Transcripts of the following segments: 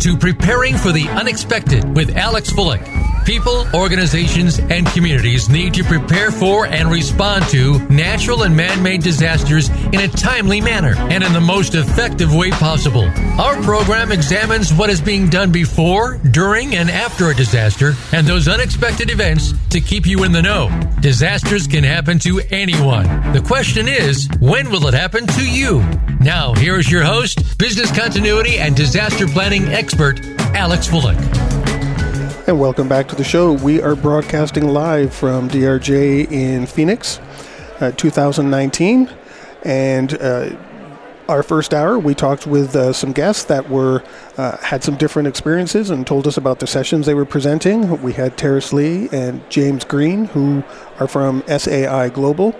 to Preparing for the Unexpected with Alex Fullick. People, organizations, and communities need to prepare for and respond to natural and man made disasters in a timely manner and in the most effective way possible. Our program examines what is being done before, during, and after a disaster and those unexpected events to keep you in the know. Disasters can happen to anyone. The question is, when will it happen to you? Now, here is your host, business continuity and disaster planning expert, Alex Fullick. And welcome back to the show. We are broadcasting live from DRJ in Phoenix, uh, 2019. And uh, our first hour, we talked with uh, some guests that were uh, had some different experiences and told us about the sessions they were presenting. We had Terrace Lee and James Green, who are from SAI Global.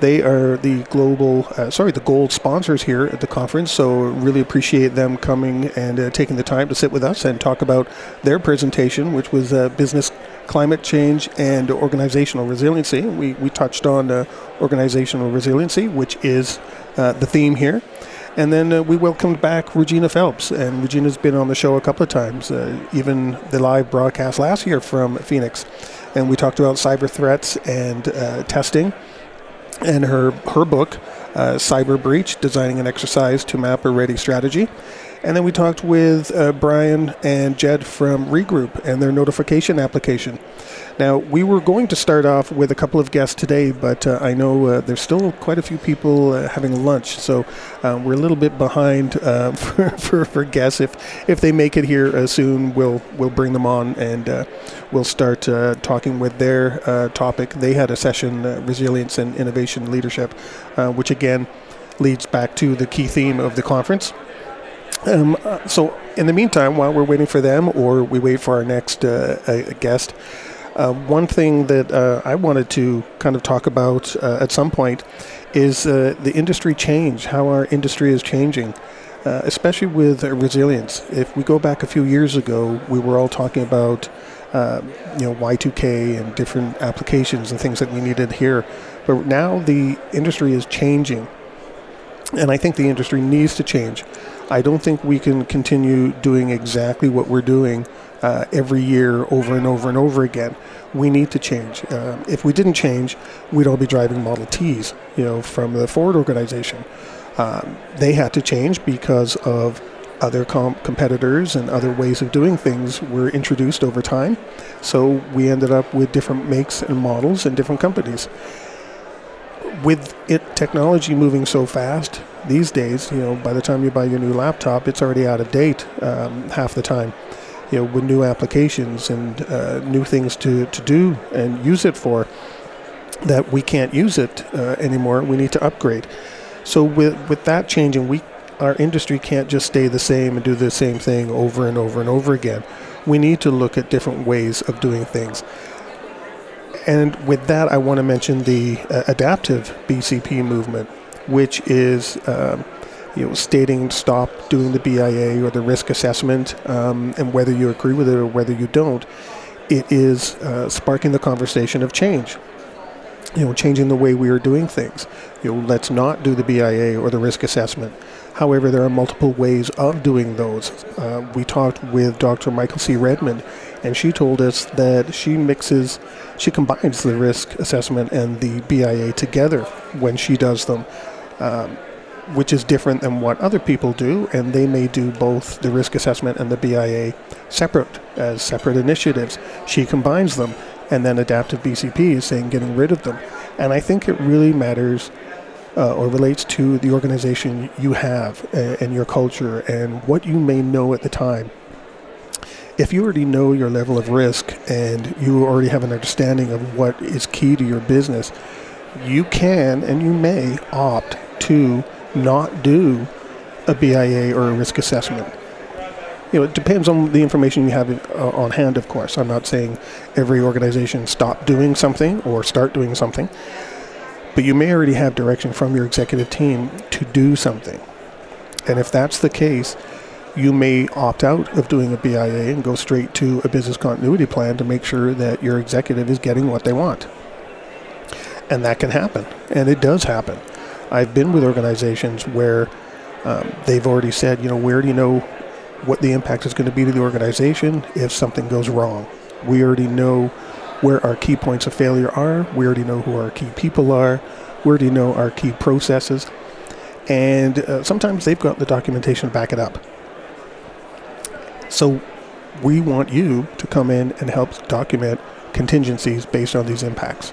They are the global, uh, sorry, the gold sponsors here at the conference. So really appreciate them coming and uh, taking the time to sit with us and talk about their presentation, which was uh, business climate change and organizational resiliency. We we touched on uh, organizational resiliency, which is uh, the theme here. And then uh, we welcomed back Regina Phelps, and Regina's been on the show a couple of times, even the live broadcast last year from Phoenix. And we talked about cyber threats and testing and her her book, uh, Cyber Breach: Designing an Exercise to Map a Ready Strategy. And then we talked with uh, Brian and Jed from Regroup and their notification application. Now, we were going to start off with a couple of guests today, but uh, I know uh, there's still quite a few people uh, having lunch, so um, we're a little bit behind uh, for, for, for, guests. If if they make it here uh, soon, we'll we'll bring them on and uh, we'll start talking with their topic. They had a session, resilience and innovation leadership, which again leads back to the key theme of the conference. Um, so, in the meantime, while we're waiting for them, or we wait for our next guest. Uh, one thing that uh, I wanted to kind of talk about uh, at some point is uh, the industry change, how our industry is changing, uh, especially with resilience. If we go back a few years ago, we were all talking about uh, you know Y2K and different applications and things that we needed here, but now the industry is changing, and I think the industry needs to change. I don't think we can continue doing exactly what we're doing uh, every year over and over and over again. We need to change. Uh, if we didn't change, we'd all be driving Model Ts, you know, from the Ford organization. Um, they had to change because of other com- competitors and other ways of doing things were introduced over time. So we ended up with different makes and models and different companies. With it technology moving so fast these days, you know, by the time you buy your new laptop, it's already out of date um, half the time you know, with new applications and uh, new things to, to do and use it for, that we can't use it uh, anymore. We need to upgrade. So with with that changing, we our industry can't just stay the same and do the same thing over and over and over again. We need to look at different ways of doing things. And with that, I want to mention the uh, adaptive BCP movement, which is um, you know, stating stop doing the BIA or the risk assessment, um, and whether you agree with it or whether you don't, it is uh, sparking the conversation of change. You know, changing the way we are doing things. You know, let's not do the BIA or the risk assessment. However, there are multiple ways of doing those. Uh, we talked with Dr. Michael C. Redmond, and she told us that she mixes, she combines the risk assessment and the BIA together when she does them. Um, which is different than what other people do, and they may do both the risk assessment and the BIA separate as separate initiatives. She combines them, and then adaptive BCP is saying getting rid of them. And I think it really matters uh, or relates to the organization you have and, and your culture and what you may know at the time. If you already know your level of risk and you already have an understanding of what is key to your business, you can and you may opt to not do a BIA or a risk assessment. You know, it depends on the information you have uh, on hand, of course. I'm not saying every organization stop doing something or start doing something, but you may already have direction from your executive team to do something. And if that's the case, you may opt out of doing a BIA and go straight to a business continuity plan to make sure that your executive is getting what they want. And that can happen, and it does happen. I've been with organizations where um, they've already said, you know, where do you know what the impact is going to be to the organization if something goes wrong. We already know where our key points of failure are. We already know who our key people are. We already know our key processes. And uh, sometimes they've got the documentation to back it up. So we want you to come in and help document contingencies based on these impacts.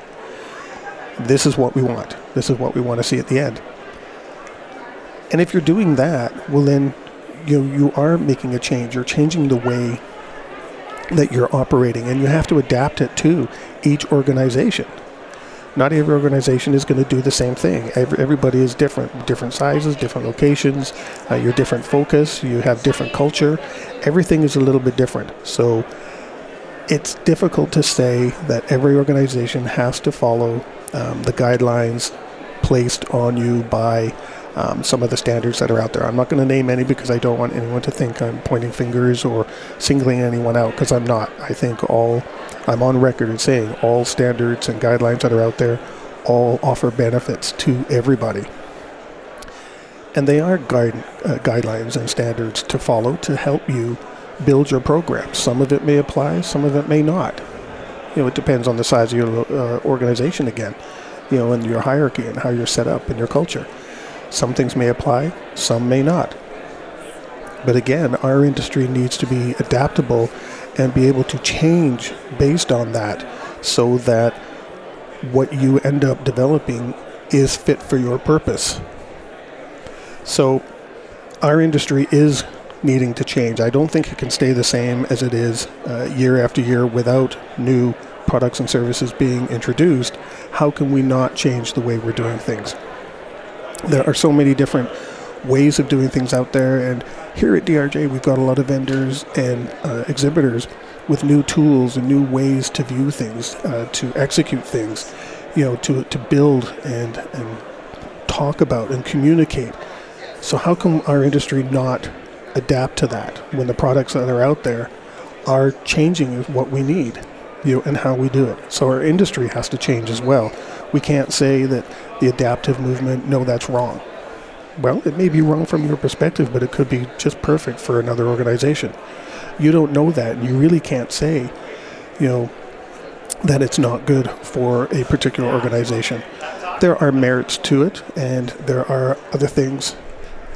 This is what we want. This is what we want to see at the end. And if you're doing that, well then you know, you are making a change. You're changing the way that you're operating and you have to adapt it to each organization. Not every organization is going to do the same thing. Every, everybody is different, different sizes, different locations, uh, your different focus, you have different culture. Everything is a little bit different. So it's difficult to say that every organization has to follow um, the guidelines placed on you by um, some of the standards that are out there. I'm not going to name any because I don't want anyone to think I'm pointing fingers or singling anyone out because I'm not. I think all, I'm on record as saying all standards and guidelines that are out there all offer benefits to everybody. And they are guide, uh, guidelines and standards to follow to help you build your program. Some of it may apply, some of it may not. You know, it depends on the size of your uh, organization again, you know, and your hierarchy and how you're set up and your culture. Some things may apply, some may not. But again, our industry needs to be adaptable and be able to change based on that so that what you end up developing is fit for your purpose. So, our industry is needing to change. I don't think it can stay the same as it is uh, year after year without new products and services being introduced. How can we not change the way we're doing things? There are so many different ways of doing things out there. And here at DRJ, we've got a lot of vendors and uh, exhibitors with new tools and new ways to view things, uh, to execute things, you know, to, to build and, and talk about and communicate. So, how come our industry not adapt to that when the products that are out there are changing what we need? You know, and how we do it. So our industry has to change as well. We can't say that the adaptive movement, no, that's wrong. Well, it may be wrong from your perspective, but it could be just perfect for another organization. You don't know that, and you really can't say, you know, that it's not good for a particular organization. There are merits to it, and there are other things,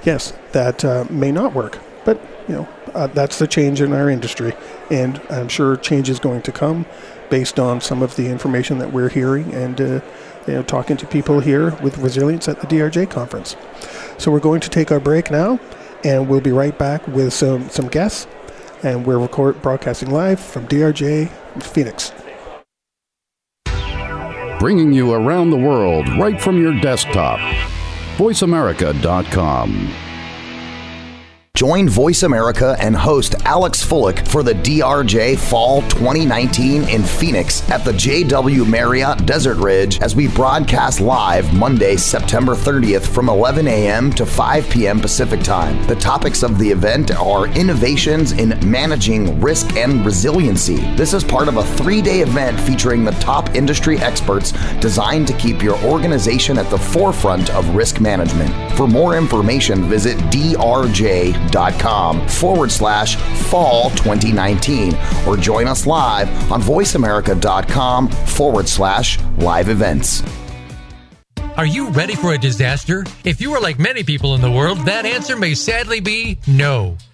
yes, that uh, may not work. But you know, uh, that's the change in our industry, and I'm sure change is going to come based on some of the information that we're hearing and uh, you know, talking to people here with resilience at the DRJ conference. So we're going to take our break now, and we'll be right back with some, some guests. And we're record, broadcasting live from DRJ Phoenix. Bringing you around the world right from your desktop. VoiceAmerica.com. Join Voice America and host Alex Fullick for the DRJ Fall 2019 in Phoenix at the JW Marriott Desert Ridge as we broadcast live Monday, September 30th from 11 a.m. to 5 p.m. Pacific Time. The topics of the event are innovations in managing risk and resiliency. This is part of a three day event featuring the top industry experts designed to keep your organization at the forefront of risk management. For more information, visit drj voiceamerica.com forward slash fall 2019 or join us live on voiceamerica.com forward slash live events. Are you ready for a disaster? If you are like many people in the world, that answer may sadly be no.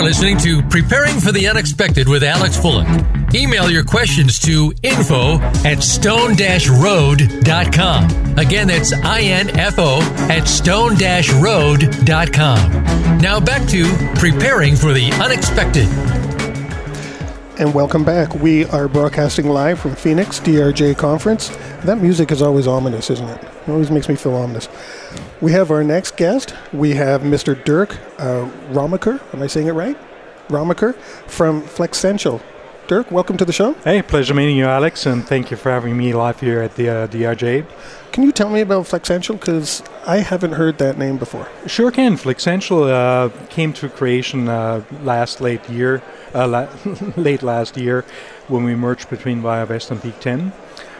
are listening to Preparing for the Unexpected with Alex Fullick. Email your questions to info at stone-road.com. Again, that's I-N-F-O at stone-road.com. Now back to Preparing for the Unexpected. And welcome back. We are broadcasting live from Phoenix DRJ conference. That music is always ominous, isn't it? It always makes me feel ominous. We have our next guest. We have Mr. Dirk uh, Ramaker. Am I saying it right? Ramaker from Flexential. Dirk, welcome to the show. Hey, pleasure meeting you, Alex, and thank you for having me live here at the uh, DRJ. Can you tell me about Flexential? Because I haven't heard that name before. Sure can. Flexential uh, came to creation uh, last late year, uh, la- late last year, when we merged between ViaWest and Peak 10.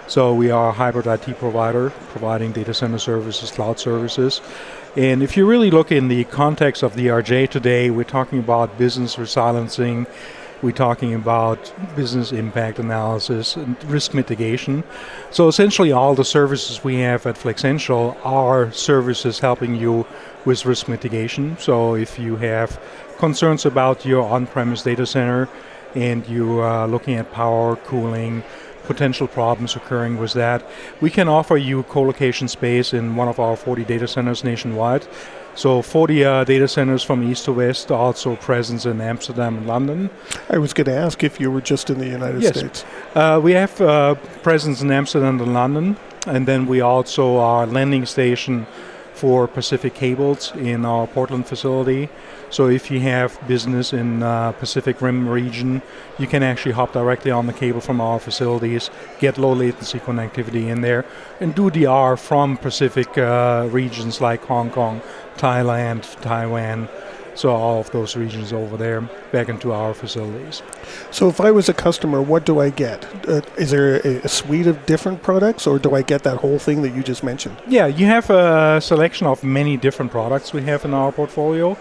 So we are a hybrid IT provider, providing data center services, cloud services. And if you really look in the context of DRJ today, we're talking about business resiliency, we're talking about business impact analysis and risk mitigation. So essentially, all the services we have at Flexential are services helping you with risk mitigation. So if you have concerns about your on-premise data center and you are looking at power, cooling, potential problems occurring with that, we can offer you co-location space in one of our 40 data centers nationwide. So 40 uh, data centers from east to west, also presence in Amsterdam and London. I was going to ask if you were just in the United Yes. States. Uh, we have uh, presence in Amsterdam and London, and then we also are landing station for Pacific Cables in our Portland facility. So if you have business in uh, Pacific Rim region, you can actually hop directly on the cable from our facilities, get low latency connectivity in there, and do DR from Pacific uh, regions like Hong Kong, Thailand, Taiwan. So all of those regions over there back into our facilities. So if I was a customer, what do I get? Uh, is there a, a suite of different products, or do I get that whole thing that you just mentioned? Yeah, you have a selection of many different products we have in our portfolio.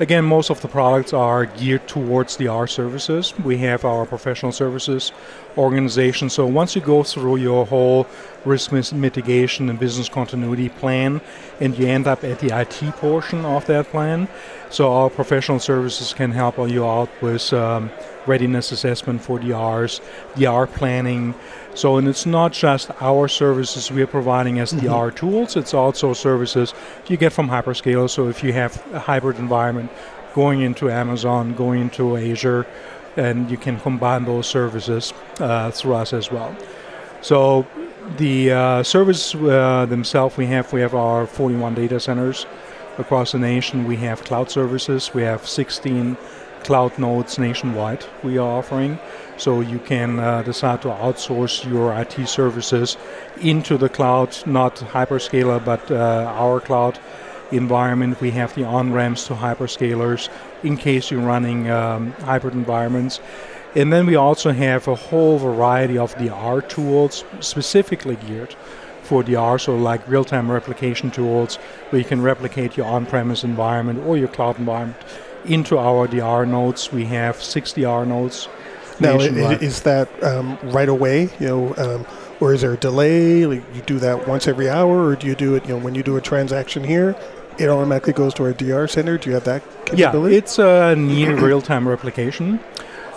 Again, most of the products are geared towards DR services. We have our professional services organization. So once you go through your whole risk mis- mitigation and business continuity plan, and you end up at the IT portion of that plan, so our professional services can help you out with um, readiness assessment for the DRs, DR planning. So, and it's not just our services we are providing as DR tools, it's also services you get from hyperscale. So, if you have a hybrid environment going into Amazon, going into Azure, and you can combine those services uh, through us as well. So, the uh, service uh, themselves we have we have our 41 data centers across the nation. We have cloud services. We have 16 cloud nodes nationwide we are offering. So you can uh, decide to outsource your IT services into the cloud, not hyperscaler, but uh, our cloud environment. We have the on ramps to hyperscalers in case you're running um, hybrid environments. And then we also have a whole variety of DR tools specifically geared for DR, so like real-time replication tools, where you can replicate your on-premise environment or your cloud environment into our DR nodes. We have six DR nodes. Now, nationwide. is that um, right away? You know, um, or is there a delay? Like you do that once every hour, or do you do it? You know, when you do a transaction here, it automatically goes to our DR center. Do you have that capability? Yeah, it's a near real-time replication.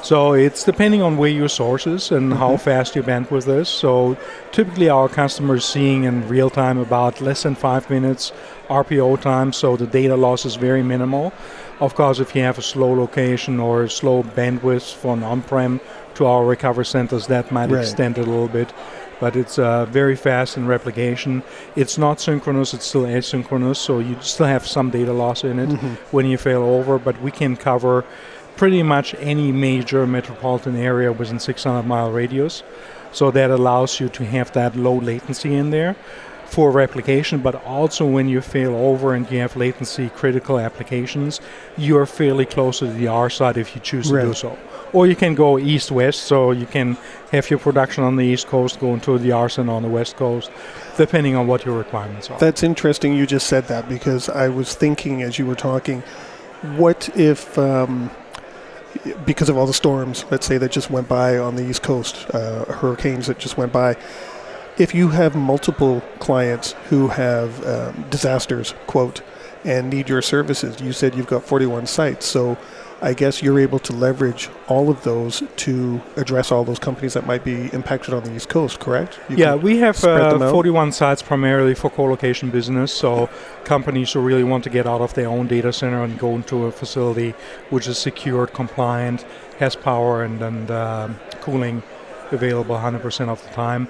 So it's depending on where your source is and how fast your bandwidth is. So typically our customers seeing in real time about less than five minutes RPO time, so the data loss is very minimal. Of course, if you have a slow location or slow bandwidth from on-prem to our recovery centers, that might Right. extend it a little bit. But it's uh, very fast in replication. It's not synchronous; it's still asynchronous, so you still have some data loss in it when you fail over. But we can cover pretty much any major metropolitan area within 600 mile radius. So that allows you to have that low latency in there for replication, but also when you fail over and you have latency critical applications, you are fairly close to DR side if you choose to do so. Or you can go east west, so you can have your production on the east coast go into the center on the west coast, depending on what your requirements are. That's interesting. You just said that because I was thinking as you were talking, what if, um, because of all the storms, let's say that just went by on the East Coast, uh, hurricanes that just went by, if you have multiple clients who have um, disasters, quote, and need your services. You said you've got 41 sites, so I guess you're able to leverage all of those to address all those companies that might be impacted on the East Coast, correct? You yeah, we have uh, 41 sites primarily for co-location business. So companies who really want to get out of their own data center and go into a facility which is secured, compliant, has power and, and um, cooling available 100% of the time.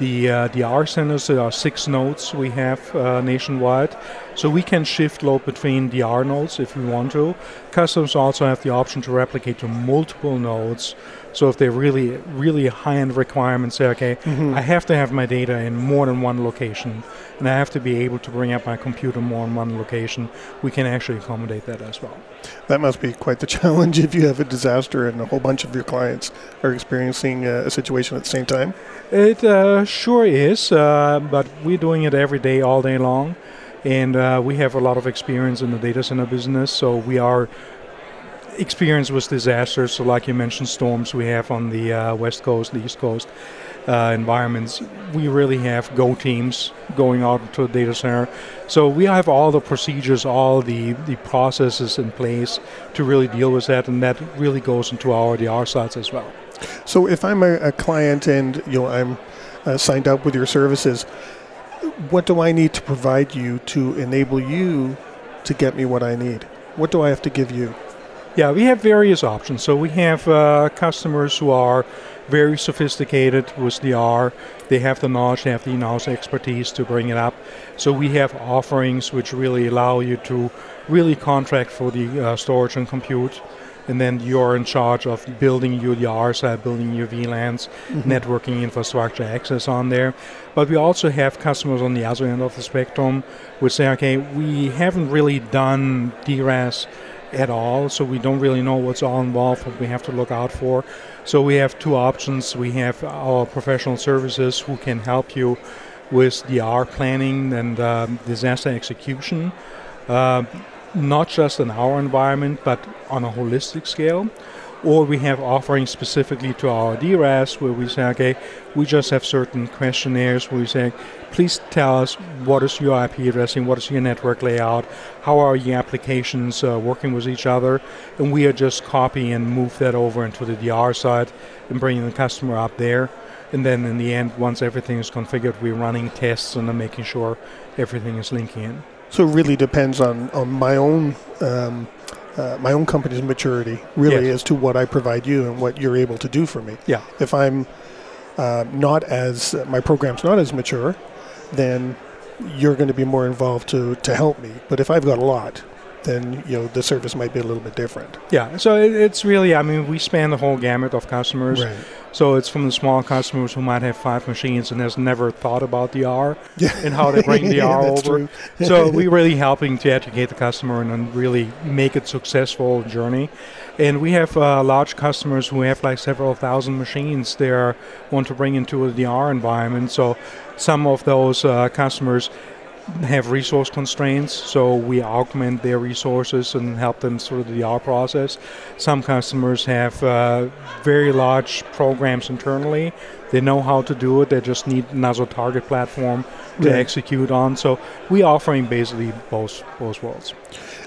The uh, DR centers there are six nodes we have uh, nationwide, so we can shift load between DR nodes if we want to. Customers also have the option to replicate to multiple nodes. So if they're really really high end requirements, say okay, I have to have my data in more than one location, and I have to be able to bring up my computer more in one location. We can actually accommodate that as well. That must be quite the challenge if you have a disaster and a whole bunch of your clients are experiencing uh, a situation at the same time. It uh, sure is, uh, but we're doing it every day, all day long. And uh, we have a lot of experience in the data center business, so we are experienced with disasters. So, like you mentioned, storms we have on the uh, west coast, the east coast uh, environments. We really have go teams going out to a data center. So we have all the procedures, all the, the processes in place to really deal with that, and that really goes into our DR sites as well. So if I'm a, a client and you know I'm uh, signed up with your services, what do I need to provide you to enable you to get me what I need? What do I have to give you? Yeah, we have various options. So we have uh, customers who are very sophisticated with DR. They have the knowledge, they have the in-house expertise to bring it up. So we have offerings which really allow you to really contract for the uh, storage and compute. And then you're in charge of building your DR side, building your VLANs, networking infrastructure access on there. But we also have customers on the other end of the spectrum which say, okay, we haven't really done DRaaS at all, so we don't really know what's all involved, what we have to look out for. So we have two options. We have our professional services who can help you with DR planning and um, disaster execution, uh, not just in our environment, but on a holistic scale. Or we have offerings specifically to our DRaaS where we say, okay, we just have certain questionnaires where we say, please tell us what is your IP addressing, what is your network layout, how are your applications uh, working with each other, and we are just copy and move that over into the DR side and bringing the customer up there. And then in the end, once everything is configured, we're running tests and then making sure everything is linking in. So it really depends on, on my own um, uh, my own company's maturity, really, Yes. as to what I provide you and what you're able to do for me. Yeah. If I'm uh, not as my program's not as mature, then you're going to be more involved to to help me. But if I've got a lot, then you know the service might be a little bit different. Yeah, so it, it's really, I mean, we span the whole gamut of customers. Right. So it's from the small customers who might have five machines and has never thought about DR and how to bring the Yeah, that's over. so we're really helping to educate the customer and really make it successful journey. And we have uh, large customers who have like several thousand machines they are, want to bring into a DR environment. So some of those uh, customers have resource constraints, so we augment their resources and help them through the DR process. Some customers have uh, very large programs internally. They know how to do it. They just need another target platform to Right. execute on. So we are offering basically both both worlds.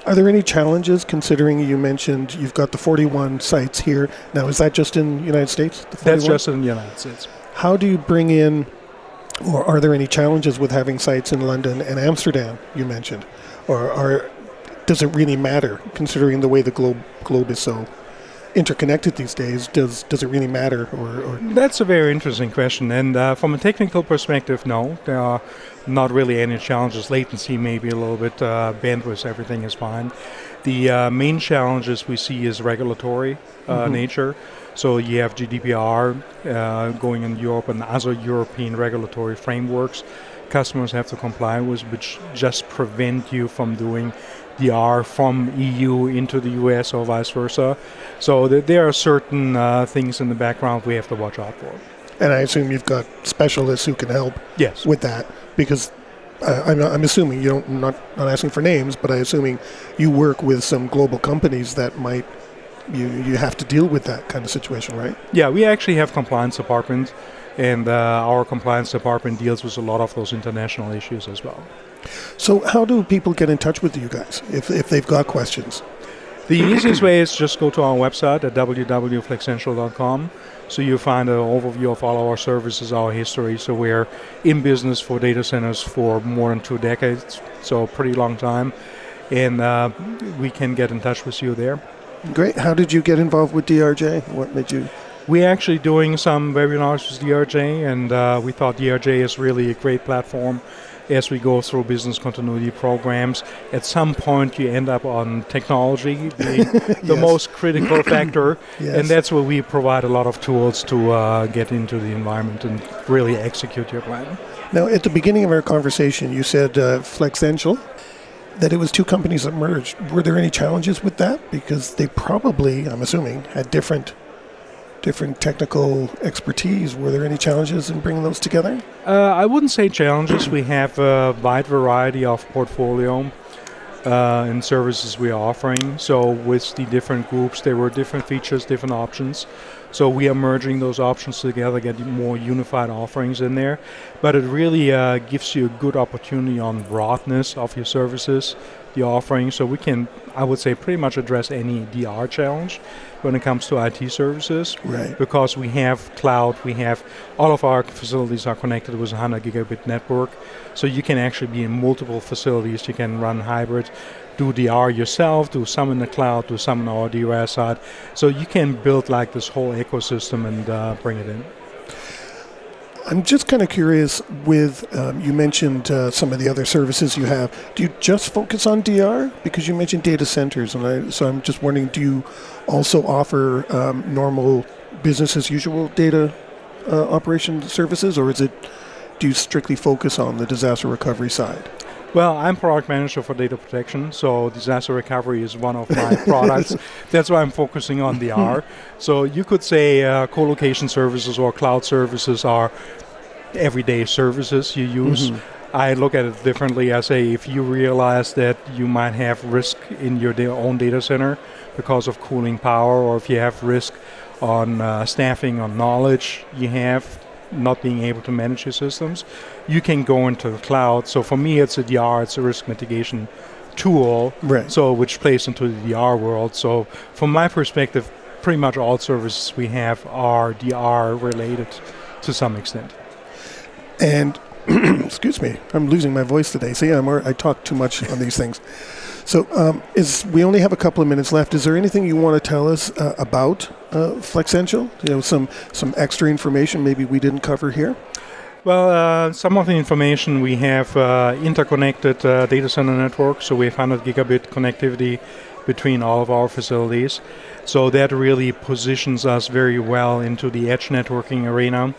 Are there any challenges considering you mentioned you've got the 41 sites here? Now, is that just in the United States? The That's just in the United States. How do you bring in, or are there any challenges with having sites in London and Amsterdam? You mentioned, or are does it really matter considering the way the globe globe is so interconnected these days? Does does it really matter, or, or That's a very interesting question. And uh, from a technical perspective, no, there are not really any challenges. Latency, maybe a little bit, uh, bandwidth, everything is fine. The uh, main challenges we see is regulatory uh, nature. So you have GDPR uh, going in Europe and other European regulatory frameworks customers have to comply with, which just prevent you from doing DR from EU into the US or vice versa. So th- there are certain uh, things in the background we have to watch out for. and I assume you've got specialists who can help Yes. with that because. Uh, I'm, I'm assuming you don't. I'm not not asking for names, but I'm assuming you work with some global companies that might you you have to deal with that kind of situation, right? Yeah, we actually have compliance department, and uh, our compliance department deals with a lot of those international issues as well. So, how do people get in touch with you guys if, if they've got questions? The easiest way is just go to our website at www.flexential.com. So you find an overview of all our services, our history. So we're in business for data centers for more than two decades, so a pretty long time, and uh, we can get in touch with you there. Great. How did you get involved with DRJ? What made you? We're actually doing some webinars with DRJ, and uh, we thought DRJ is really a great platform as we go through business continuity programs. At some point, you end up on technology being the Yes. most critical factor, Yes. and that's where we provide a lot of tools to uh, get into the environment and really execute your plan. Now, at the beginning of our conversation, you said uh, Flexential, that it was two companies that merged. Were there any challenges with that? Because they probably, I'm assuming, had different different technical expertise. Were there any challenges in bringing those together? Uh, I wouldn't say challenges. We have a wide variety of portfolio uh, and services we are offering. So with the different groups, there were different features, different options. So we are merging those options together, getting more unified offerings in there. But it really uh, gives you a good opportunity on broadness of your services, the offering. So we can, I would say, pretty much address any DR challenge when it comes to IT services Right. because we have cloud, we have all of our facilities are connected with a 100 gigabit network. So you can actually be in multiple facilities. You can run hybrid, do DR yourself, do some in the cloud, do some on our DRS side. So you can build like this whole ecosystem and uh, bring it in. I'm just kind of curious with, um, you mentioned uh, some of the other services you have. Do you just focus on DR? Because you mentioned data centers, and I, so I'm just wondering, do you also offer um, normal business as usual data uh, operation services, or is it, do you strictly focus on the disaster recovery side? Well, I'm product manager for data protection, so disaster recovery is one of my products. That's why I'm focusing on DR. So you could say uh, co-location services or cloud services are everyday services you use. I look at it differently. I say if you realize that you might have risk in your da- own data center because of cooling power, or if you have risk on uh, staffing, on knowledge you have not being able to manage your systems, you can go into the cloud. So for me, it's a DR, it's a risk mitigation tool, Right. so which plays into the DR world. So from my perspective, pretty much all services we have are DR related to some extent. And excuse me, I'm losing my voice today. See, I'm, I talk too much on these things. So, um, is we only have a couple of minutes left. Is there anything you want to tell us uh, about uh, Flexential? You know, some some extra information maybe we didn't cover here. Well, uh, some of the information we have uh, interconnected uh, data center network, so we have 100 gigabit connectivity between all of our facilities. So that really positions us very well into the edge networking arena.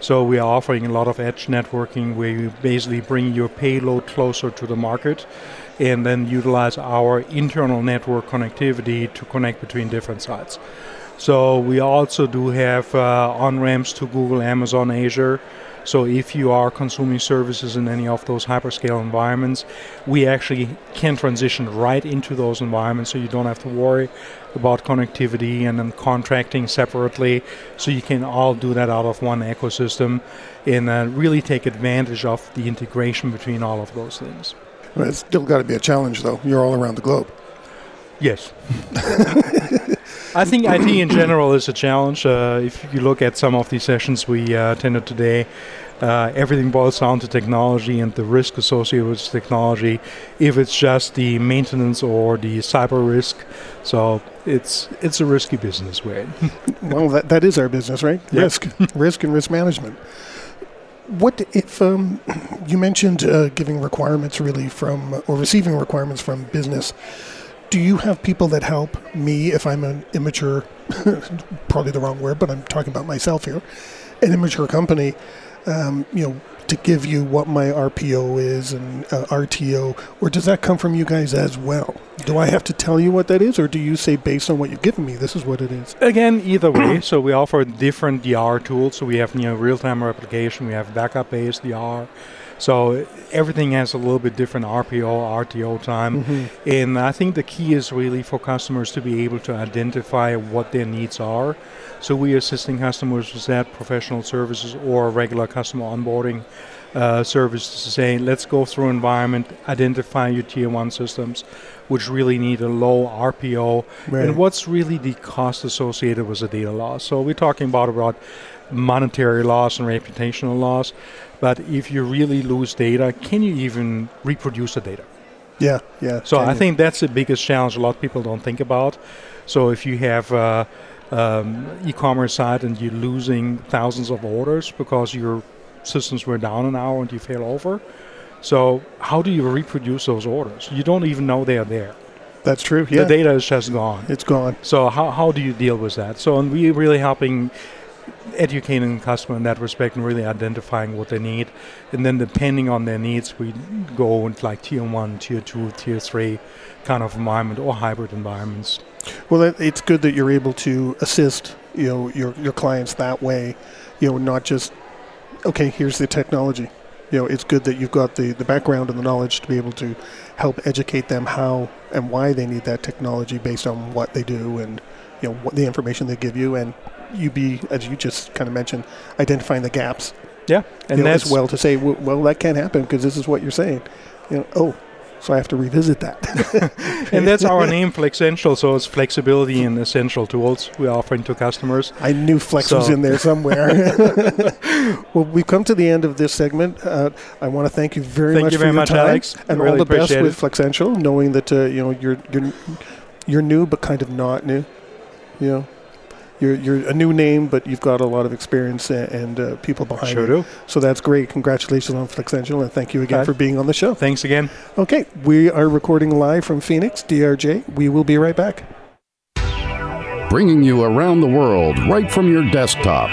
So we are offering a lot of edge networking where you basically bring your payload closer to the market and then utilize our internal network connectivity to connect between different sites. So we also do have uh, on-ramps to Google, Amazon, Azure. So if you are consuming services in any of those hyperscale environments, we actually can transition right into those environments so you don't have to worry about connectivity and then contracting separately. So you can all do that out of one ecosystem and uh, really take advantage of the integration between all of those things. Well, it's still got to be a challenge, though. You're all around the globe. Yes. I think IT in general is a challenge. Uh, if you look at some of the sessions we uh, attended today, uh, everything boils down to technology and the risk associated with technology. If it's just the maintenance or the cyber risk, so it's it's a risky business, right? well, that, that is our business, right? Yep. Risk, risk, and risk management. What if um, you mentioned uh, giving requirements really from or receiving requirements from business? Do you have people that help me if I'm an immature, probably the wrong word, but I'm talking about myself here, an immature company, um, you know, to give you what my RPO is and uh, RTO, or does that come from you guys as well? Do I have to tell you what that is, or do you say based on what you've given me, this is what it is? Again, either way. so we offer different DR tools. So we have you know real-time replication. We have backup-based DR. So everything has a little bit different RPO, RTO time. And I think the key is really for customers to be able to identify what their needs are. So we are assisting customers with that, professional services or regular customer onboarding. uh, services to say, let's go through environment, identify your tier one systems, which really need a low RPO, Right. and what's really the cost associated with the data loss. So we're talking about about monetary loss and reputational loss, but if you really lose data, can you even reproduce the data? Yeah, yeah. So I you? think that's the biggest challenge a lot of people don't think about. So if you have uh, um, e-commerce site and you're losing thousands of orders because your systems were down an hour and you fail over, so how do you reproduce those orders? You don't even know they are there. that's true. Yeah, The data is just gone. it's gone. So how, how do you deal with that? So and we're really helping educating the customer in that respect and really identifying what they need. And then depending on their needs, we go into like tier one, tier two, tier three kind of environment or hybrid environments. Well, it's good that you're able to assist, you know, your your clients that way. You know, not just okay. Here's the technology. You know, it's good that you've got the the background and the knowledge to be able to help educate them how and why they need that technology based on what they do and you know what the information they give you and you be as you just kind of mentioned identifying the gaps Yeah, and you know, as well to say well, well that can't happen because this is what you're saying you know oh so I have to revisit that and that's our name, Flexential. So it's flexibility and essential tools we're offering to customers. I knew Flex was in there somewhere. well, we've come to the end of this segment. Uh, I want to thank you very Thank much you for very your much, time Alex. and Really all the best appreciate with Flexential. Knowing that uh, you know you're you're you're new but kind of not new. You know, you're you're a new name, but you've got a lot of experience and, and uh, people behind Sure you. do. So that's great. Congratulations on Flexential, and thank you again Okay. for being on the show. Thanks again. Okay, we are recording live from Phoenix, DRJ. We will be right back. Bringing you around the world right from your desktop.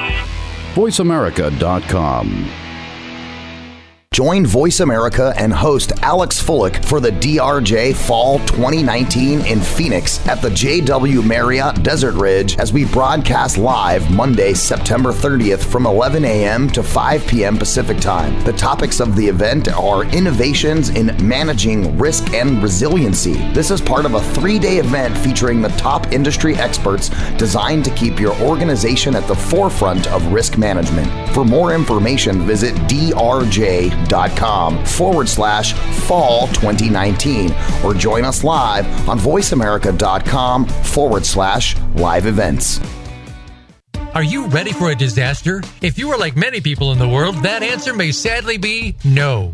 VoiceAmerica.com. Join Voice America and host Alex Fullick for the DRJ Fall 2019 in Phoenix at the JW Marriott Desert Ridge as we broadcast live Monday, September 30th from 11 a.m. to 5 p.m. Pacific Time. The topics of the event are innovations in managing risk and resiliency. This is part of a three day event featuring the top industry experts designed to keep your organization at the forefront of risk management. For more information, visit drj.com forward slash fall 2019 or join us live on voiceamerica.com forward slash live events. Are you ready for a disaster? If you are like many people in the world, that answer may sadly be no.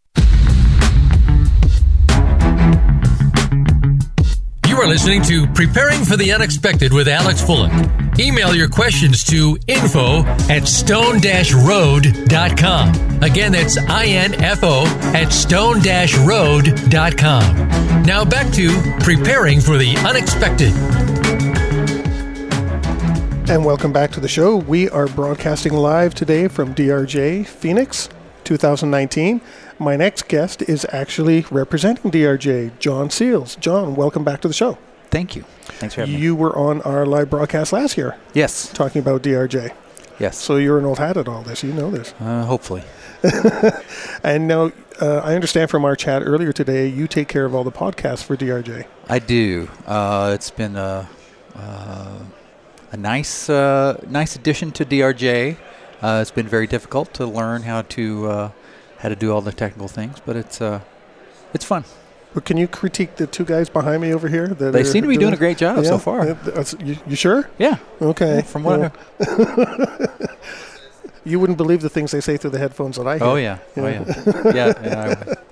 You are listening to Preparing for the Unexpected with Alex Fullick. Email your questions to info at stone-road.com. Again, that's I-N-F-O at stone-road.com. Now back to Preparing for the Unexpected. And welcome back to the show. We are broadcasting live today from DRJ Phoenix 2019. My next guest is actually representing DRJ, John Seals. John, welcome back to the show. Thank you. Thanks for having me. You were on our live broadcast last year Yes. talking about DRJ. Yes. So you're an old hat at all this. You know this. Uh, hopefully. And now uh, I understand from our chat earlier today, you take care of all the podcasts for DRJ. I do. Uh, it's been a, uh, a nice uh, nice addition to DRJ. Uh, it's been very difficult to learn how to how to do all the technical things, but it's uh, it's fun. But can you critique the two guys behind me over here? that They seem to be doing a great job so far. You, you sure? Yeah. Okay. From what? Well, you wouldn't believe the things they say through the headphones that I hear. oh yeah. Oh yeah. yeah. yeah I would.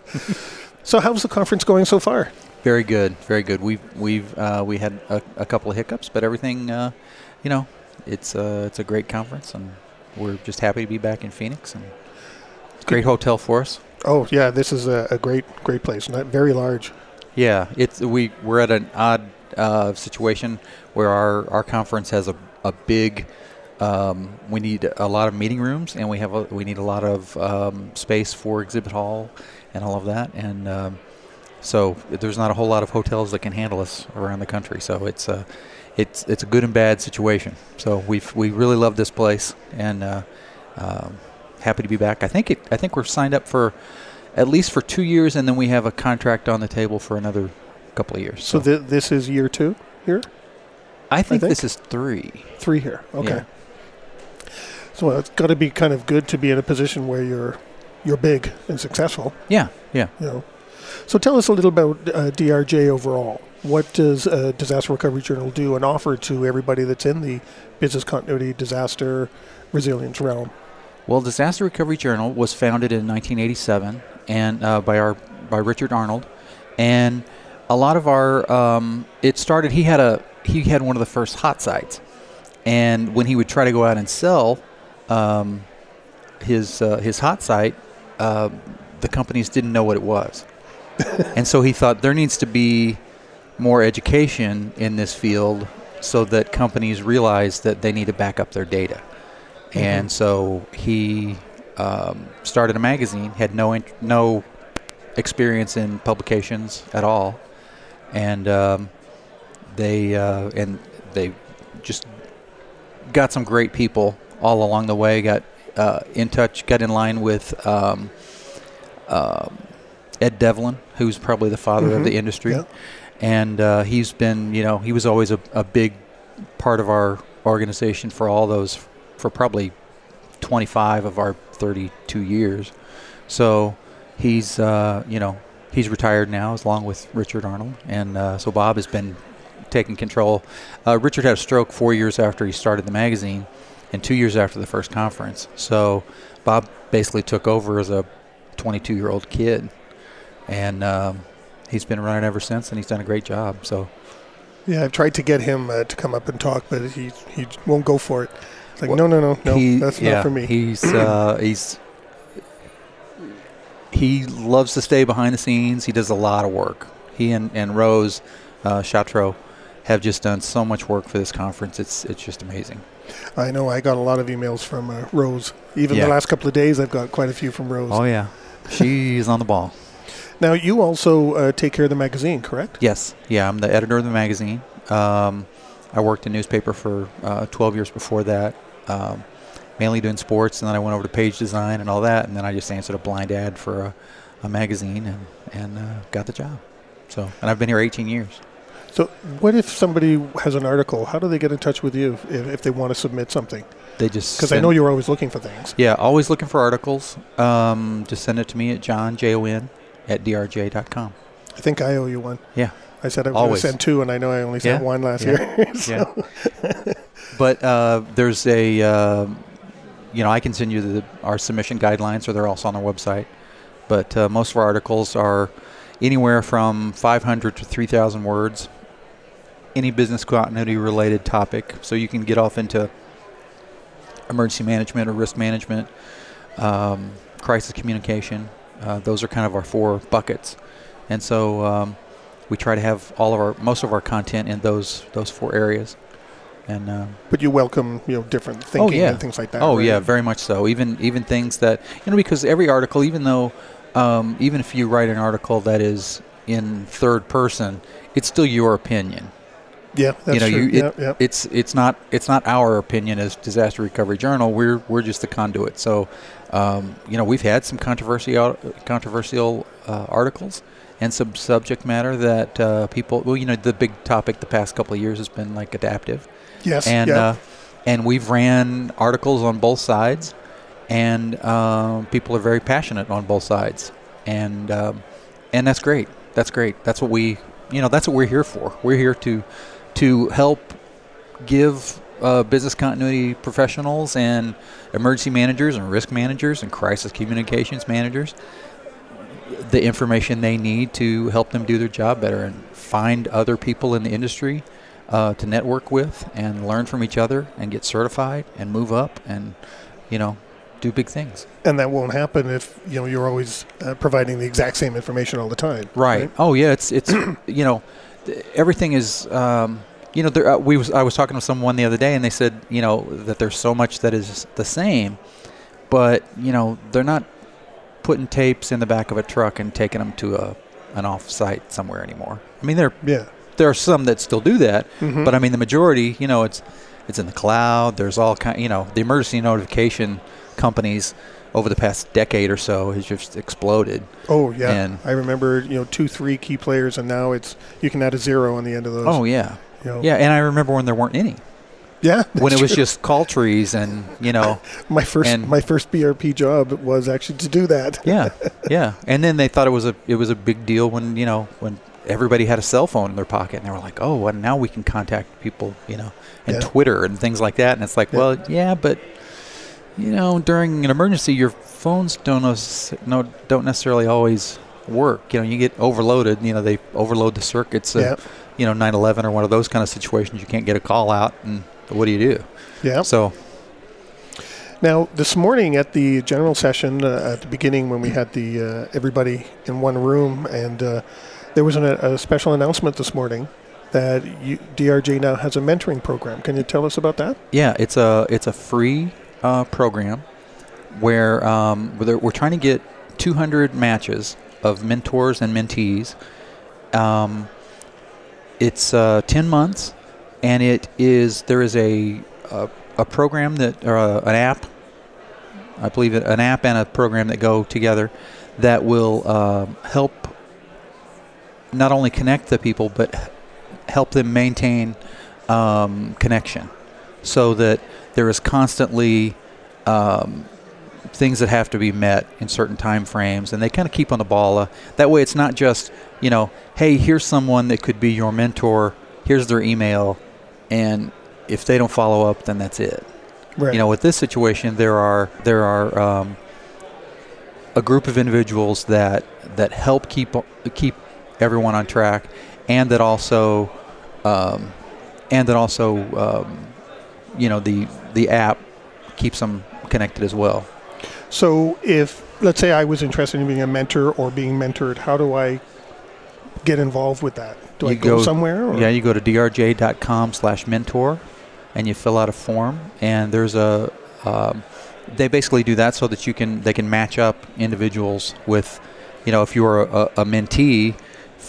So, how's the conference going so far? Very good, very good. We've we've uh, we had a, a, couple of hiccups, but everything, uh, you know, it's uh, it's a great conference, and we're just happy to be back in Phoenix, and great hotel for us. Oh yeah, this is a, a great great place, not very large. Yeah, it's we we're at an odd uh, situation where our our conference has a a big. Um, we need a lot of meeting rooms, and we have a, we need a lot of um, space for exhibit hall and all of that, and um, so there's not a whole lot of hotels that can handle us around the country. So it's a, it's it's a good and bad situation. So we've we really love this place and uh, um, happy to be back. I think it. I think we're signed up for at least for two years, and then we have a contract on the table for another couple of years. So, so th- this is year two here. I think, I think, this is three. Three here. Okay. Yeah. So it's got to be kind of good to be in a position where you're you're big and successful. Yeah. Yeah. You know. So tell us a little about uh, DRJ overall. What does a disaster recovery journal do and offer to everybody that's in the business continuity, disaster, resilience realm? Well, Disaster Recovery Journal was founded in 1987 and uh, by our by Richard Arnold, and a lot of our um, it started. He had a he had one of the first hot sites, and when he would try to go out and sell um, his uh, his hot site, uh, the companies didn't know what it was. and so he thought there needs to be more education in this field so that companies realize that they need to back up their data. Mm-hmm. And so he um, started a magazine, had no int- no experience in publications at all, and um, they uh, and they just got some great people all along the way. Got uh, in touch, got in line with um, um Ed Devlin, who's probably the father mm-hmm. of the industry. Yeah. And uh, he's been, you know, he was always a, a big part of our organization for all those, for probably 25 of our 32 years. So he's, uh, you know, he's retired now, along with Richard Arnold. And uh, so Bob has been taking control. Uh, Richard had a stroke four years after he started the magazine and two years after the first conference. So Bob basically took over as a 22 year old kid and um, he's been running ever since, and he's done a great job. So. Yeah, I've tried to get him uh, to come up and talk, but he he won't go for it. It's like well, no, no, no, no, he, that's yeah, not for me. He's uh, he's he loves to stay behind the scenes. He does a lot of work. He and and Rose uh, have just done so much work for this conference. It's it's just amazing. I know. I got a lot of emails from uh, Rose. Even yeah. the last couple of days, I've got quite a few from Rose. Oh yeah, she's on the ball. Now, you also uh, take care of the magazine, correct? Yes. Yeah, I'm the editor of the magazine. Um, I worked in newspaper for uh, 12 years before that, um, mainly doing sports, and then I went over to page design and all that, and then I just answered a blind ad for a, a magazine and, and uh, got the job. So, and I've been here 18 years. So, what if somebody has an article? How do they get in touch with you if, if they want to submit something? They just because I know you're always looking for things. Yeah, always looking for articles. Um, just send it to me at John J O N at drj.com. I think I owe you one. Yeah. I said I was going to send two, and I know I only sent yeah. one last yeah. year. yeah. but uh, there's a, uh, you know, I can send you the, our submission guidelines, or they're also on our website. But uh, most of our articles are anywhere from 500 to 3,000 words. Any business continuity related topic, so you can get off into emergency management or risk management, um, crisis communication, uh, those are kind of our four buckets, and so um, we try to have all of our most of our content in those those four areas. And uh, but you welcome you know different thinking oh, yeah. and things like that. Oh right? yeah, very much so. Even even things that you know because every article, even though um, even if you write an article that is in third person, it's still your opinion. Yeah, that's you know, true. You, it, yeah, yeah. It's it's not it's not our opinion as Disaster Recovery Journal. We're we're just the conduit. So, um, you know, we've had some controversial controversial uh, articles and some subject matter that uh, people. Well, you know, the big topic the past couple of years has been like adaptive. Yes. And yeah. uh, and we've ran articles on both sides, and um, people are very passionate on both sides, and um, and that's great. That's great. That's what we you know that's what we're here for. We're here to to help give uh, business continuity professionals and emergency managers and risk managers and crisis communications managers the information they need to help them do their job better and find other people in the industry uh, to network with and learn from each other and get certified and move up and you know do big things. And that won't happen if you know you're always uh, providing the exact same information all the time. Right. Oh yeah. It's it's you know th- everything is. Um, you know, there, uh, we was I was talking to someone the other day, and they said, you know, that there's so much that is the same, but you know, they're not putting tapes in the back of a truck and taking them to a an off-site somewhere anymore. I mean, they're Yeah. There are some that still do that, Mhm. but I mean, the majority, you know, it's it's in the cloud. There's all kind, you know, the emergency notification companies over the past decade or so has just exploded. Oh yeah. And- I remember you know two, three key players, and now it's you can add a zero on the end of those. Oh yeah, you know. yeah, and I remember when there weren't any. Yeah. when it that's was true. just call trees and you know my first my first BRP job was actually to do that. yeah yeah and then they thought it was a it was a big deal when you know when everybody had a cell phone in their pocket and they were like oh well now we can contact people you know and Yeah. twitter and things like that and it's like Yeah. well yeah but you know during an emergency your phones don't no, don't necessarily always work you know you get overloaded you know they overload the circuits Yeah. you know 911 or one of those kind of situations you can't get a call out and what do you do Yeah. so Now, this morning at the general session, uh, at the beginning when we had the uh, everybody in one room, and uh, there was an, a special announcement this morning that you, DRJ now has a mentoring program. Can you tell us about that? Yeah, it's a it's a free uh, program where um, we're trying to get 200 matches of mentors and mentees. Um, it's uh, 10 months, and it is there is a a, a program that a, an app. I believe an app and a program that go together that will um help not only connect the people but help them maintain um, connection so that there is constantly um, things that have to be met in certain time frames and they kind of keep on the ball uh, that way it's not just you know hey here's someone that could be your mentor here's their email and if they don't follow up then that's it Right. you know with this situation there are there are um, a group of individuals that that help keep keep everyone on track and that also um, and that also um, you know the the app keeps them connected as well So, if let's say I was interested in being a mentor or being mentored, how do I get involved with that? Do I You go, go- somewhere? Or? Yeah, you go to drj.com slash mentor and you fill out a form and there's a um, they basically do that so that you can they can match up individuals with you know if you're a, a mentee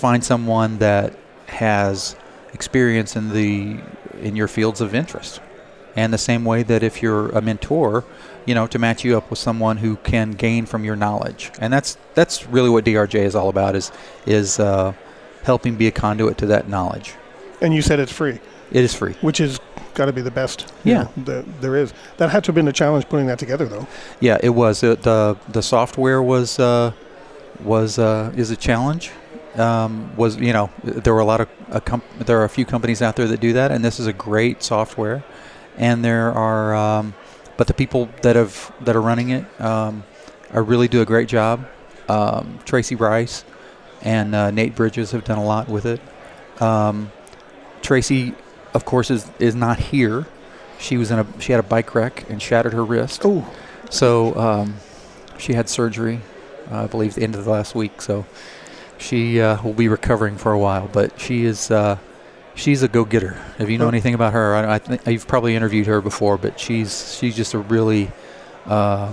find someone that has experience in the in your fields of interest and the same way that if you're a mentor you know to match you up with someone who can gain from your knowledge and that's that's really what drj is all about is is uh, helping be a conduit to that knowledge And you said it's free, it is free which is got to be the best. you Yeah. know, that there is. That had to have been a challenge putting that together, though. yeah it was it, the the software was uh, was uh, is a challenge um, was you know there were a lot of a comp- there are a few companies out there that do that and this is a great software. And there are um, but the people that have that are running it um, are really do a great job. Um, Tracy Rice and uh, Nate Bridges have done a lot with it. Um, Tracy of course is is not here. She was in a she had a bike wreck and shattered her wrist. Oh, so um, she had surgery, uh, I believe, the end of the last week. So she uh, will be recovering for a while. But she is uh, she's a go-getter. If you know Oh. anything about her, I, I think you've probably interviewed her before. But she's she's just a really uh,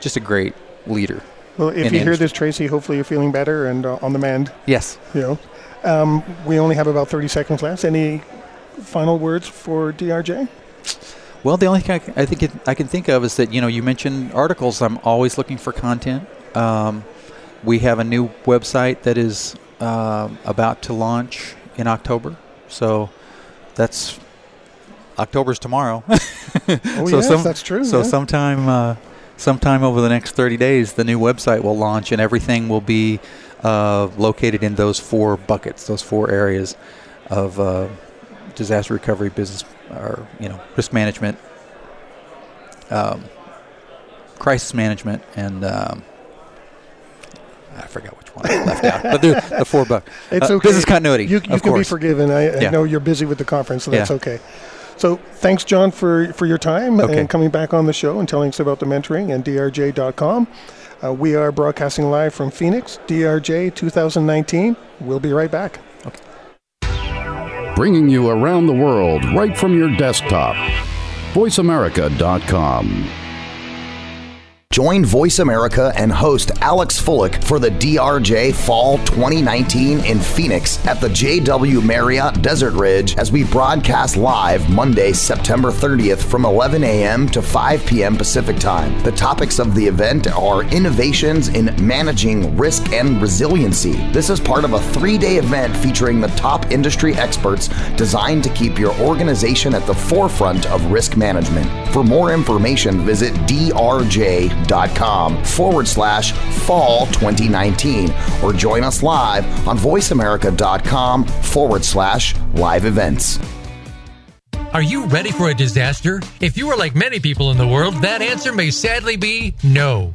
just a great leader. well, if you the hear industry. this, Tracy, hopefully you're feeling better and uh, on the mend. Yes. You know, um, we only have about 30 seconds left. Any final words for DRJ? Well, the only thing I, can- I think it, I can think of is that you know you mentioned articles. I'm always looking for content. Um, we have a new website that is um about to launch in October, so that's October's tomorrow. Oh, So yes, some- that's true. so yeah. sometime uh, sometime over the next 30 days, the new website will launch, and everything will be uh, located in those four buckets, those four areas of uh, disaster recovery, business, or you know, risk management, um, crisis management, and um, I forgot which one I left out, but the, the four bucks. It's Uh, okay. Business continuity. You, you of can be forgiven. I, I Yeah. know you're busy with the conference, so that's Yeah. okay. So thanks, John, for, for your time Okay. and coming back on the show and telling us about the mentoring and drj.com. Uh, we are broadcasting live from Phoenix, DRJ 2019. We'll be right back. Okay. Bringing you around the world right from your desktop. VoiceAmerica.com. Join Voice America and host Alex Fullick for the DRJ Fall 2019 in Phoenix at the JW Marriott Desert Ridge as we broadcast live Monday, September 30th from 11 a.m. to 5 p.m. Pacific Time. The topics of the event are innovations in managing risk and resiliency. This is part of a three day event featuring the top industry experts designed to keep your organization at the forefront of risk management. For more information, visit drj.com forward slash fall 2019 or join us live on voiceamerica.com forward slash live events. Are you ready for a disaster? If you are like many people in the world, that answer may sadly be no.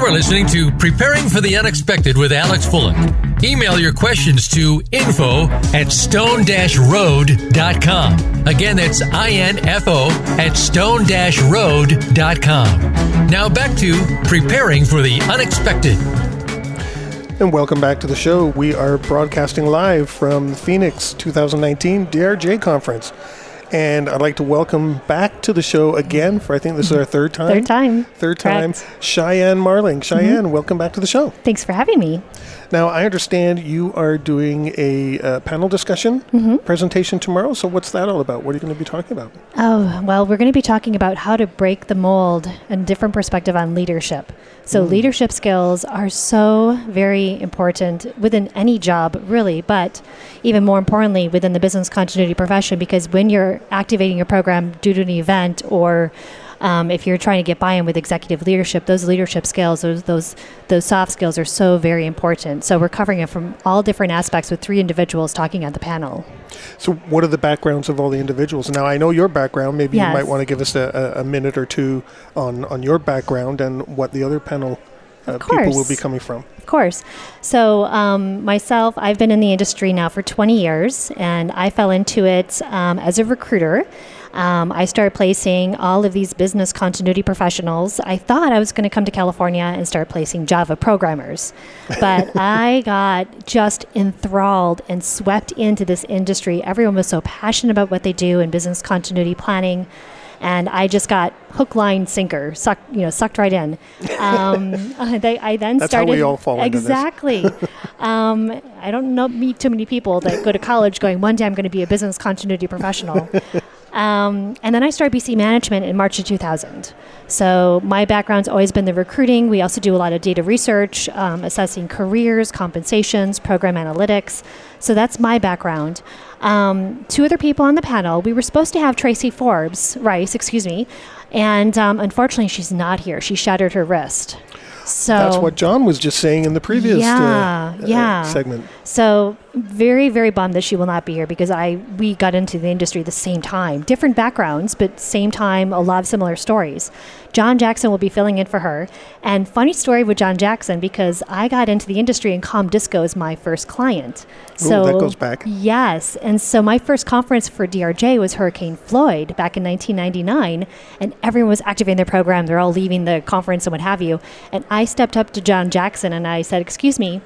You are listening to Preparing for the Unexpected with Alex Fullick. Email your questions to info at stone-road.com. Again, that's I-N-F-O at stone-road.com. Now back to Preparing for the Unexpected. And welcome back to the show. We are broadcasting live from Phoenix 2019 DRJ conference. And I'd like to welcome back to the show again for I think this is our third time. Third time. Third time. Correct. Mm-hmm. Cheyene Marling. Cheyene, welcome back to the show. Thanks for having me. Now, I understand you are doing a uh, panel discussion Mm-hmm. presentation tomorrow. So, what's that all about? What are you going to be talking about? Oh, well, we're going to be talking about how to break the mold and different perspective on leadership. So, leadership skills are so very important within any job, really, but even more importantly within the business continuity profession because when you're activating your program due to an event or um, if you're trying to get buy-in with executive leadership, those leadership skills, those those those soft skills are so very important. So we're covering it from all different aspects with three individuals talking at the panel. So, what are the backgrounds of all the individuals? Now, I know your background. Maybe you might want to give us a, a, a minute or two on, on your background and what the other panel uh, people will be coming from. Of course. So, um, myself, I've been in the industry now for 20 years, and I fell into it um, as a recruiter. Um, I started placing all of these business continuity professionals. I thought I was going to come to California and start placing Java programmers, but I got just enthralled and swept into this industry. Everyone was so passionate about what they do in business continuity planning and I just got hook, line, sinker, sucked, you know, sucked right in. Um, they, I then That's how started we all fall exactly. um, I don't know meet too many people that go to college going one day I'm going to be a business continuity professional. Um, and then I started BC Management in March of 2000. So my background's always been the recruiting. We also do a lot of data research, um, assessing careers, compensations, program analytics. So that's my background. Um, two other people on the panel. We were supposed to have Tracy Forbes Rice, excuse me, and um, unfortunately she's not here. She shattered her wrist. So That's what John was just saying in the previous uh, Yeah, uh, yeah. segment. So very, very bummed that she will not be here because I we got into the industry the same time, different backgrounds, but same time, a lot of similar stories. John Jackson will be filling in for her. And funny story with John Jackson because I got into the industry and Comdisco is my first client. So that goes back. Yes, and so my first conference for DRJ was Hurricane Floyd back in 1999, and everyone was activating their program. They're all leaving the conference and what have you. And I stepped up to John Jackson and I said, "Excuse me."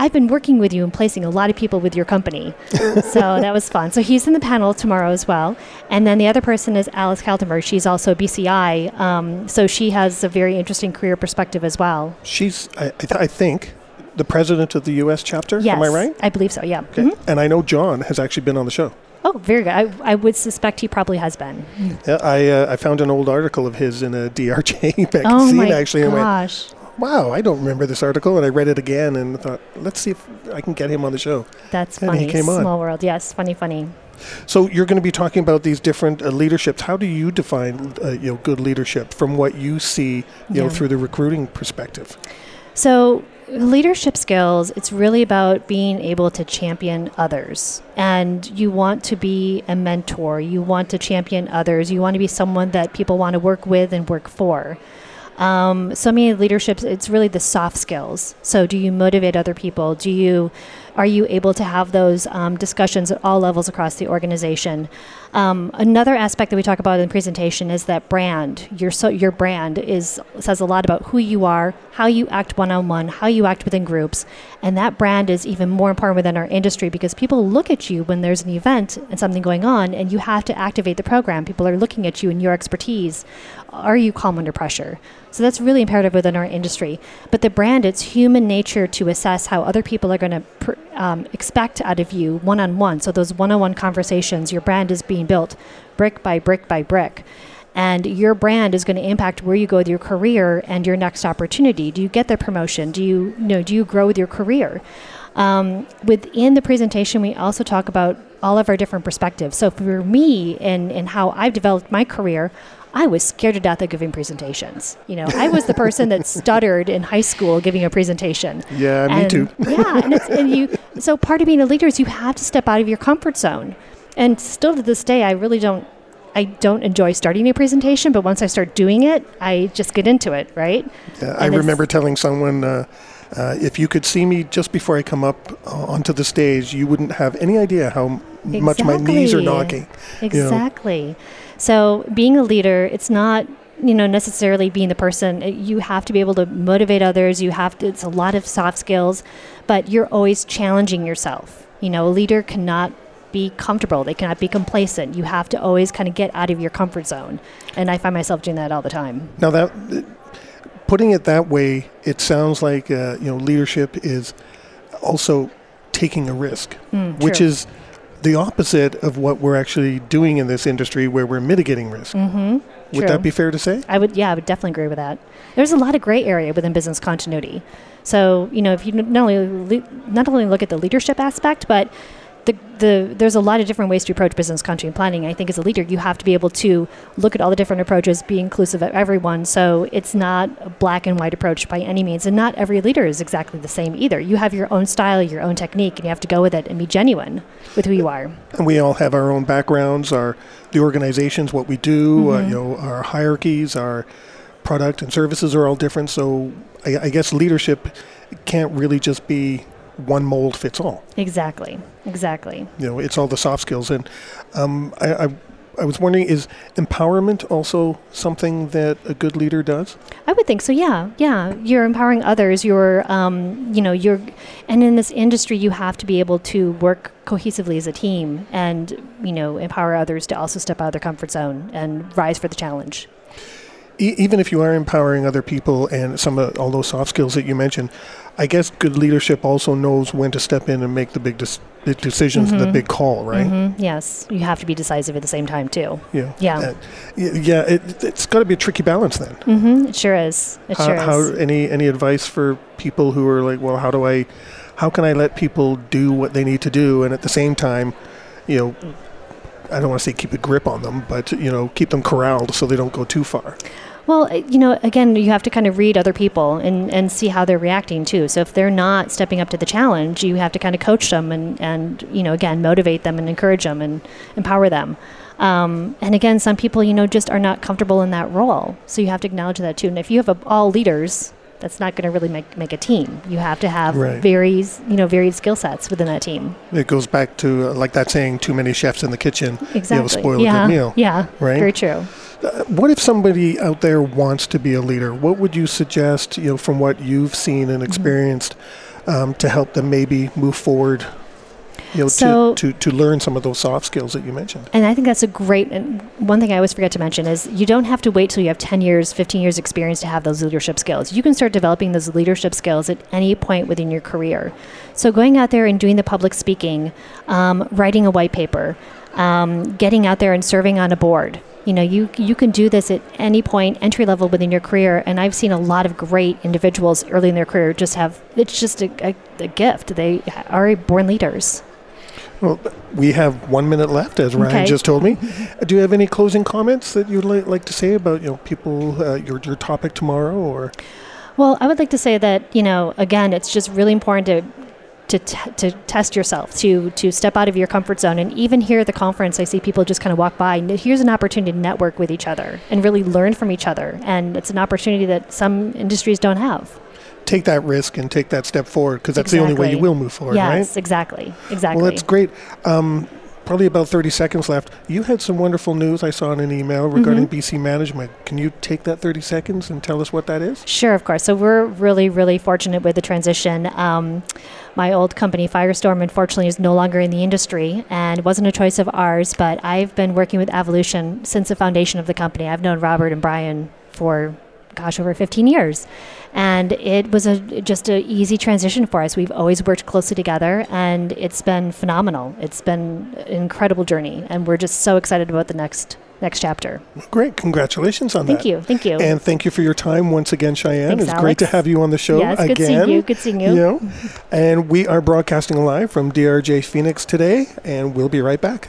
I've been working with you and placing a lot of people with your company. so that was fun. So he's in the panel tomorrow as well. And then the other person is Alice Kaltenberg. She's also BCI. Um, so she has a very interesting career perspective as well. She's, I, I, th- I think, the president of the U.S. chapter. Yes. Am I right? I believe so, yeah. Okay. Mhm. And I know John has actually been on the show. Oh, very good. I, I would suspect he probably has been. Yeah, I uh, I found an old article of his in a DRJ magazine oh my actually, and went, gosh. "Wow, I don't remember this article." And I read it again and thought, "Let's see if I can get him on the show." That's And he funny. came on. Small world. Yes, funny, funny. So you're going to be talking about these different uh, leaderships. How do you define, uh, you know, good leadership from what you see, you know, through the recruiting perspective? So, leadership skills, it's really about being able to champion others. And you want to be a mentor, you want to champion others, you want to be someone that people want to work with and work for. Um, so many leaderships, it's really the soft skills. So, do you motivate other people? Do you are you able to have those um, discussions at all levels across the organization? Um, another aspect that we talk about in the presentation is that brand. Your so your brand is says a lot about who you are, how you act one on one, how you act within groups, and that brand is even more important within our industry because people look at you when there's an event and something going on, and you have to activate the program. People are looking at you and your expertise. Are you calm under pressure? So that's really imperative within our industry. But the brand, it's human nature to assess how other people are going to um, expect out of you one on one. So those one on one conversations, your brand is being built brick by brick by brick. And your brand is going to impact where you go with your career and your next opportunity. Do you get the promotion? Do you, you know, do you grow with your career? Um, within the presentation, we also talk about all of our different perspectives. So for me and, and how I've developed my career, I was scared to death of giving presentations. You know, I was the person that stuttered in high school giving a presentation. Yeah, me too. yeah, and, it's, and you. So part of being a leader is you have to step out of your comfort zone. And still to this day, I really don't. I don't enjoy starting a presentation, but once I start doing it, I just get into it, right? Yeah, I And remember telling someone, uh, uh, if you could see me just before I come up uh, onto the stage, you wouldn't have any idea how m- much my knees are Exactly. knocking. you know. So being a leader, it's not you know necessarily being the person. You have to be able to motivate others. You have to. It's a lot of soft skills, but you're always challenging yourself. You know, a leader cannot be comfortable. They cannot be complacent. You have to always kind of get out of your comfort zone. And I find myself doing that all the time. Now that putting it that way, it sounds like uh, you know leadership is also taking a risk, Mm, which true. is the opposite of what we're actually doing in this industry, where we're mitigating risk. Mm-hmm. Would that be fair to say? I would, yeah, I would definitely agree with that. There's a lot of gray area within business continuity. So, you know, if you not only not only look at the leadership aspect, but the, the there's a lot of different ways to approach business continuity planning. I think as a leader, you have to be able to look at all the different approaches, be inclusive of everyone. So it's not a black and white approach by any means, and not every leader is exactly the same either. You have your own style, your own technique, and you have to go with it and be genuine with who you are. And we all have our own backgrounds, our the organizations, what we do, uh, Mm-hmm. you know, our hierarchies, our product and services are all different. So I, I guess leadership can't really just be one mold fits all. Exactly, exactly. You know, it's all the soft skills. And um, I, I, I was wondering, is empowerment also something that a good leader does? I would think so. Yeah, yeah. You're empowering others. You're, um, you know, you're, and in this industry, you have to be able to work cohesively as a team, and you know, empower others to also step out of their comfort zone and rise for the challenge. E- even if you are empowering other people and some of all those soft skills that you mentioned, I guess good leadership also knows when to step in and make the big, dis- big decisions, the big call, right? hmm Yes, you have to be decisive at the same time too. Yeah. Yeah. Uh, yeah. It, it's got to be a tricky balance then. hmm It sure is. It how, sure how is. any any advice for people who are like, well, how do I, how can I let people do what they need to do, and at the same time, you know, I don't want to say keep a grip on them, but you know, keep them corralled so they don't go too far. Well, uh, you know, again, you have to kind of read other people and, and see how they're reacting too. So if they're not stepping up to the challenge, you have to kind of coach them and, and you know, again, motivate them and encourage them and empower them. Um, and again, some people, you know, just are not comfortable in that role. So you have to acknowledge that too. And if you have a, all leaders, that's not going to really make, make a team. You have to have Right. varies, you know, varied skill sets within that team. It goes back to uh, like that saying, "Too many chefs in the kitchen, Exactly. you know, spoil yeah. a good meal." Yeah. right? Very true. Uh, what if somebody out there wants to be a leader? What would you suggest, you know, from what you've seen Mm-hmm. and experienced? um, to help them maybe move forward? You know, So- to, to, to learn some of those soft skills that you mentioned. And I think that's a great. And one thing I always forget to mention is you don't have to wait till you have 10 years, 15 years experience to have those leadership skills. You can start developing those leadership skills at any point within your career. So going out there and doing the public speaking, um, writing a white paper, um, getting out there and serving on a board. You know, you you can do this at any point, entry level within your career. And I've seen a lot of great individuals early in their career just have it's just a, a, a gift. They are born leaders. Well, we have one minute left, as Ryan Okay. just told me. Do you have any closing comments that you'd li- like to say about you know people uh, your your topic tomorrow or? Well, I would like to say that you know, again, it's just really important to to, t- to test yourself, to to step out of your comfort zone, and even here at the conference, I see people just kind of walk by. Here's an opportunity to network with each other and really learn from each other, and it's an opportunity that some industries don't have. Take that risk and take that step forward because that's the only way you will move forward, right? yes, exactly, exactly. Well, that's great. Um, probably about 30 seconds left. You had some wonderful news I saw in an email regarding Mm-hmm. BC management. Can you take that 30 seconds and tell us what that is? Sure, of course. So we're really, really fortunate with the transition. Um, my old company, Firestorm, unfortunately, is no longer in the industry, and wasn't a choice of ours. But I've been working with Evolution since the foundation of the company. I've known Robert and Brian for, gosh, over 15 years, and it was a just an easy transition for us. We've always worked closely together, and it's been phenomenal. It's been an incredible journey, and we're just so excited about the next next chapter. Great. Congratulations on Thank that. Thank you, thank you. And thank you for your time once again, Cheyene. Thanks, it's great to have you on the show Yes, again. good seeing you. Good seeing you. know, and we are broadcasting live from DRJ Phoenix today, and we'll be right back.